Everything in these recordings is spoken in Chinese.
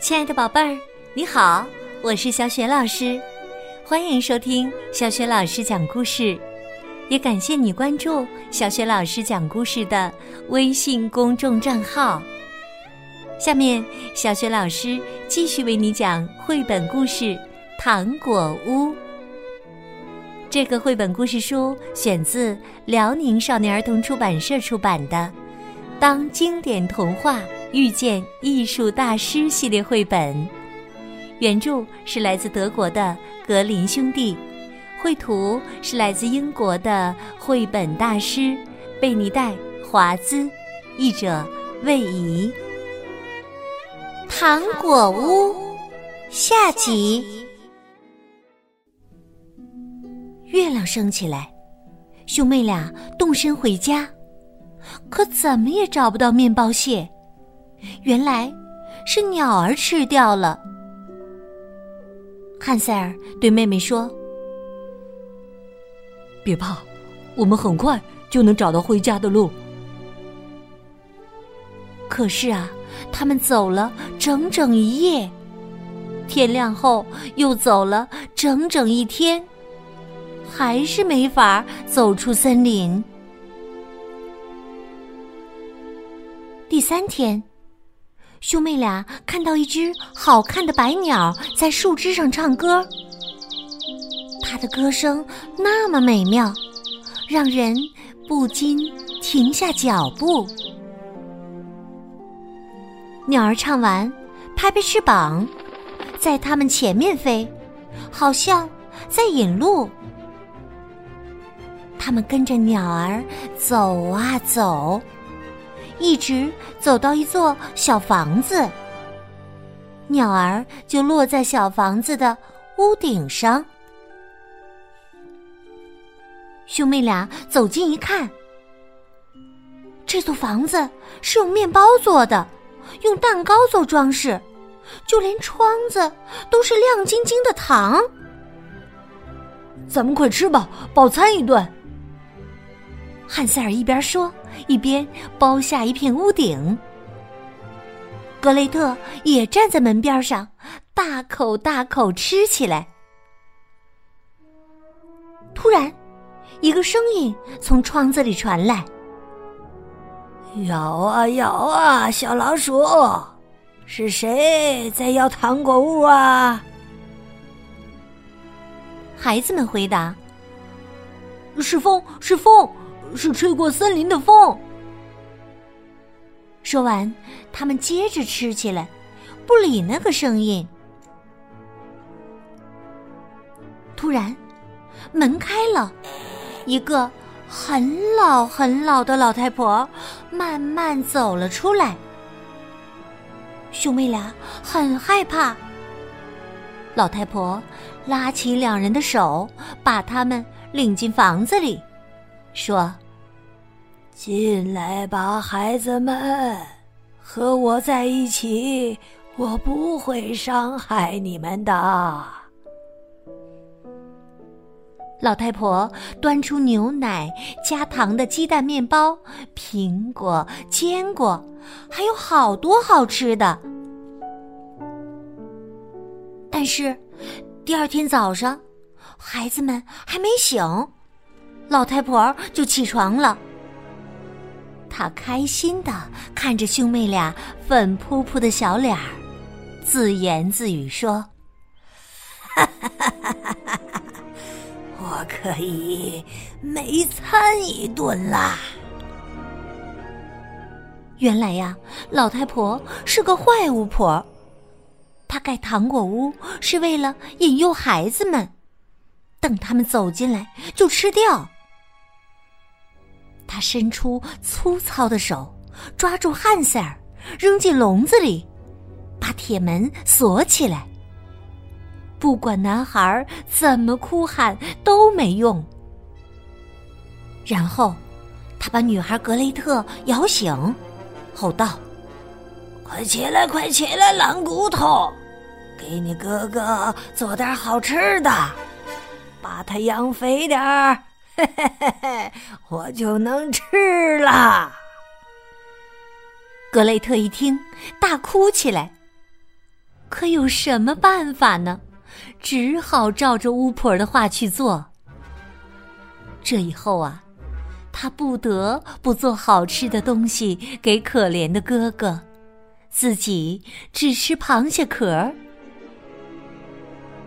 亲爱的宝贝儿，你好，我是小雪老师，欢迎收听小雪老师讲故事，也感谢你关注小雪老师讲故事的微信公众账号。下面，小雪老师继续为你讲绘本故事《糖果屋》。这个绘本故事书选自辽宁少年儿童出版社出版的《当经典童话遇见艺术大师》系列绘本，原著是来自德国的格林兄弟，绘图是来自英国的绘本大师贝尼戴·华兹，译者魏怡。糖果屋下集。月亮升起来，兄妹俩动身回家，可怎么也找不到面包屑。原来是鸟儿吃掉了。汉塞尔对妹妹说：“别怕，我们很快就能找到回家的路。”可是啊，他们走了整整一夜，天亮后又走了整整一天。还是没法走出森林。第三天，兄妹俩看到一只好看的白鸟在树枝上唱歌，它的歌声那么美妙，让人不禁停下脚步。鸟儿唱完，拍拍翅膀，在它们前面飞，好像在引路。他们跟着鸟儿走啊走，一直走到一座小房子，鸟儿就落在小房子的屋顶上。兄妹俩走近一看，这座房子是用面包做的，用蛋糕做装饰，就连窗子都是亮晶晶的糖。咱们快吃吧，饱餐一顿。汉塞尔一边说，一边包下一片屋顶。格雷特也站在门边上，大口大口吃起来。突然，一个声音从窗子里传来：“咬啊咬啊，小老鼠，是谁在要糖果屋啊？”孩子们回答：“是风，是风。”是吹过森林的风。说完，他们接着吃起来，不理那个声音。突然，门开了，一个很老很老的老太婆慢慢走了出来。兄妹俩很害怕。老太婆拉起两人的手，把他们领进房子里。说：“进来吧，孩子们，和我在一起，我不会伤害你们的。”老太婆端出牛奶、加糖的鸡蛋面包、苹果、坚果，还有好多好吃的。但是，第二天早上，孩子们还没醒。老太婆就起床了，她开心的看着兄妹俩粉扑扑的小脸儿，自言自语说：“哈哈哈哈哈哈！我可以美餐一顿啦！”原来呀，老太婆是个坏巫婆，她盖糖果屋是为了引诱孩子们，等他们走进来就吃掉。他伸出粗糙的手，抓住汉塞尔，扔进笼子里，把铁门锁起来。不管男孩怎么哭喊都没用。然后，他把女孩格雷特摇醒，吼道：“快起来，快起来，懒骨头！给你哥哥做点好吃的，把他养肥点儿。”嘿嘿嘿嘿，我就能吃了。格雷特一听，大哭起来。可有什么办法呢？只好照着巫婆的话去做。这以后啊，他不得不做好吃的东西给可怜的哥哥，自己只吃螃蟹壳。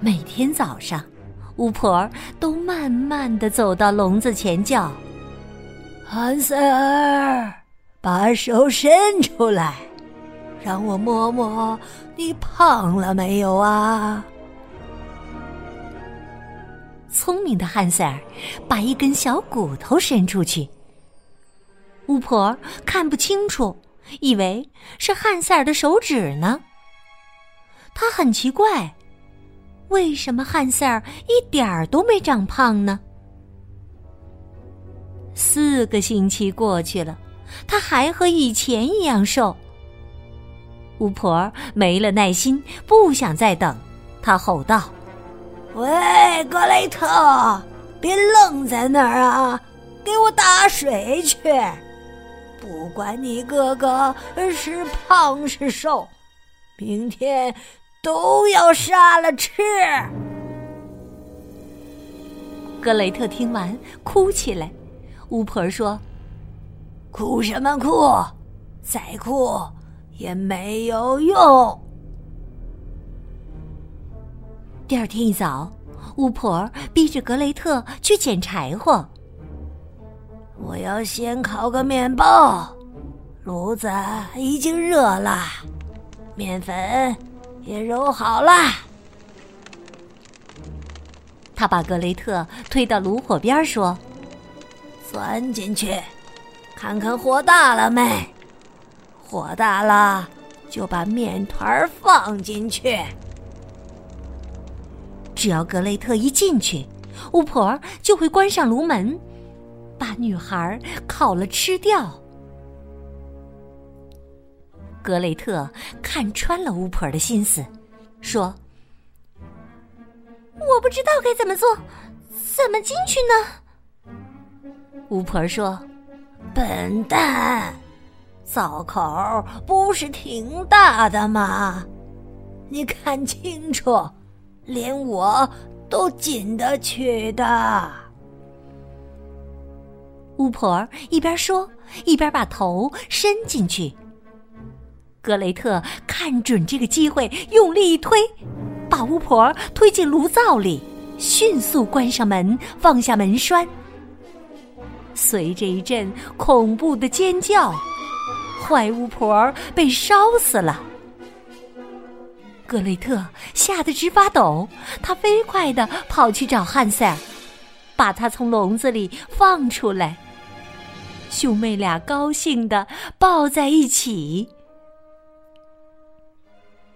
每天早上，巫婆都慢慢的走到笼子前，叫：“汉塞尔，把手伸出来，让我摸摸你胖了没有啊。”聪明的汉塞尔把一根小骨头伸出去，巫婆看不清楚，以为是汉塞尔的手指呢。她很奇怪，为什么汉塞尔一点儿都没长胖呢？四个星期过去了，他还和以前一样瘦。巫婆没了耐心，不想再等，她吼道。喂，格雷特，别愣在那儿啊！给我打水去！不管你哥哥是胖是瘦，明天都要杀了吃。格雷特听完，哭起来。巫婆说：“哭什么哭？再哭也没有用。”第二天一早，巫婆逼着格雷特去捡柴火。我要先烤个面包，炉子已经热了，面粉也揉好了。他把格雷特推到炉火边说：“钻进去，看看火大了没？火大了，就把面团放进去。”只要格雷特一进去，巫婆就会关上炉门，把女孩烤了吃掉。格雷特看穿了巫婆的心思，说：“我不知道该怎么做，怎么进去呢？”巫婆说：“笨蛋，灶口不是挺大的吗？你看清楚。”连我都进得去的。巫婆一边说，一边把头伸进去。格雷特看准这个机会，用力一推，把巫婆推进炉灶里，迅速关上门，放下门栓。随着一阵恐怖的尖叫，坏巫婆被烧死了。格雷特吓得直发抖，他飞快的跑去找汉塞尔，把他从笼子里放出来。兄妹俩高兴的抱在一起。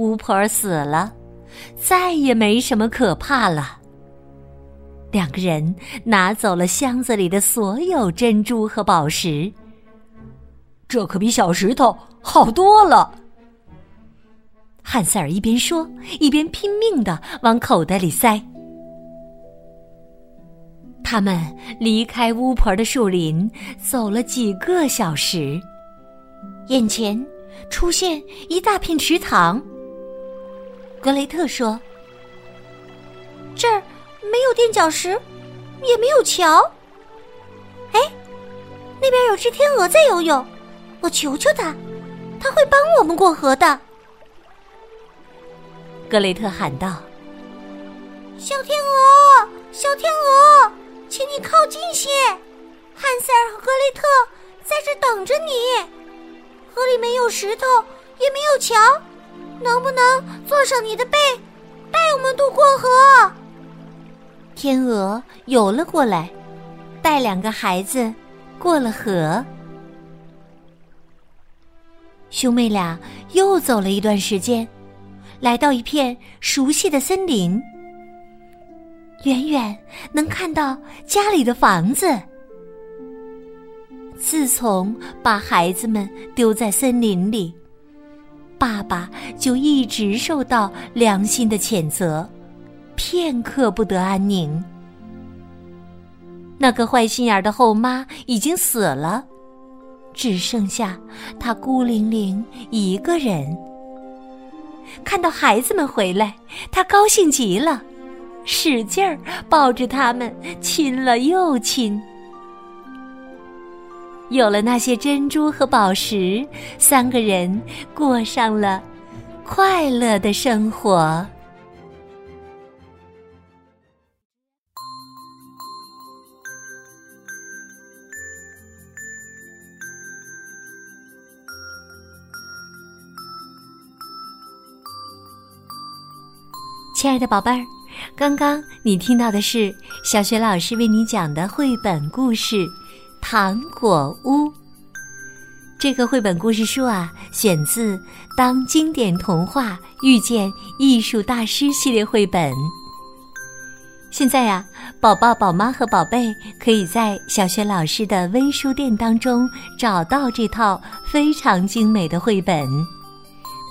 巫婆死了，再也没什么可怕了。两个人拿走了箱子里的所有珍珠和宝石，这可比小石头好多了。汉塞尔一边说，一边拼命的往口袋里塞。他们离开巫婆的树林，走了几个小时，眼前出现一大片池塘。格雷特说：“这儿没有垫脚石，也没有桥。哎，那边有只天鹅在游泳，我求求它，它会帮我们过河的。”格雷特喊道：“小天鹅，小天鹅，请你靠近些！汉塞尔和格雷特在这等着你。河里没有石头，也没有桥，能不能坐上你的背，带我们渡过河？”天鹅游了过来，带两个孩子过了河。兄妹俩又走了一段时间。来到一片熟悉的森林，远远能看到家里的房子。自从把孩子们丢在森林里，爸爸就一直受到良心的谴责，片刻不得安宁。那个坏心眼的后妈已经死了，只剩下他孤零零一个人。看到孩子们回来，他高兴极了，使劲儿抱着他们亲了又亲。有了那些珍珠和宝石，三个人过上了快乐的生活。亲爱的宝贝儿，刚刚你听到的是小雪老师为你讲的绘本故事《糖果屋》。这个绘本故事书啊，选自《当经典童话遇见艺术大师》系列绘本。现在呀，宝宝、宝妈和宝贝可以在小学老师的微书店当中找到这套非常精美的绘本。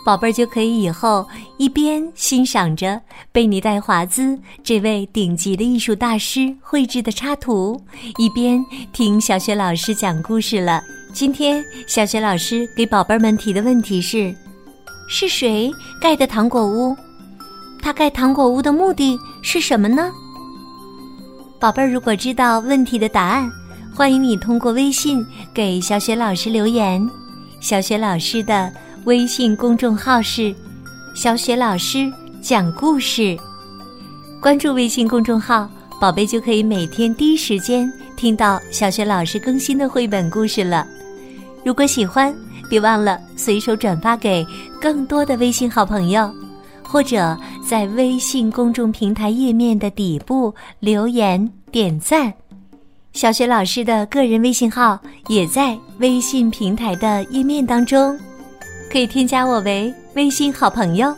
宝贝儿就可以以后一边欣赏着贝尼戴华兹这位顶级的艺术大师绘制的插图，一边听小雪老师讲故事了。今天小雪老师给宝贝儿们提的问题是：是谁盖的糖果屋？他盖糖果屋的目的是什么呢？宝贝儿，如果知道问题的答案，欢迎你通过微信给小雪老师留言。小雪老师的。微信公众号是“小雪老师讲故事”，关注微信公众号，宝贝就可以每天第一时间听到小雪老师更新的绘本故事了。如果喜欢，别忘了随手转发给更多的微信好朋友，或者在微信公众平台页面的底部留言点赞。小雪老师的个人微信号也在微信平台的页面当中。可以添加我为微信好朋友。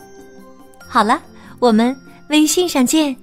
好了，我们微信上见。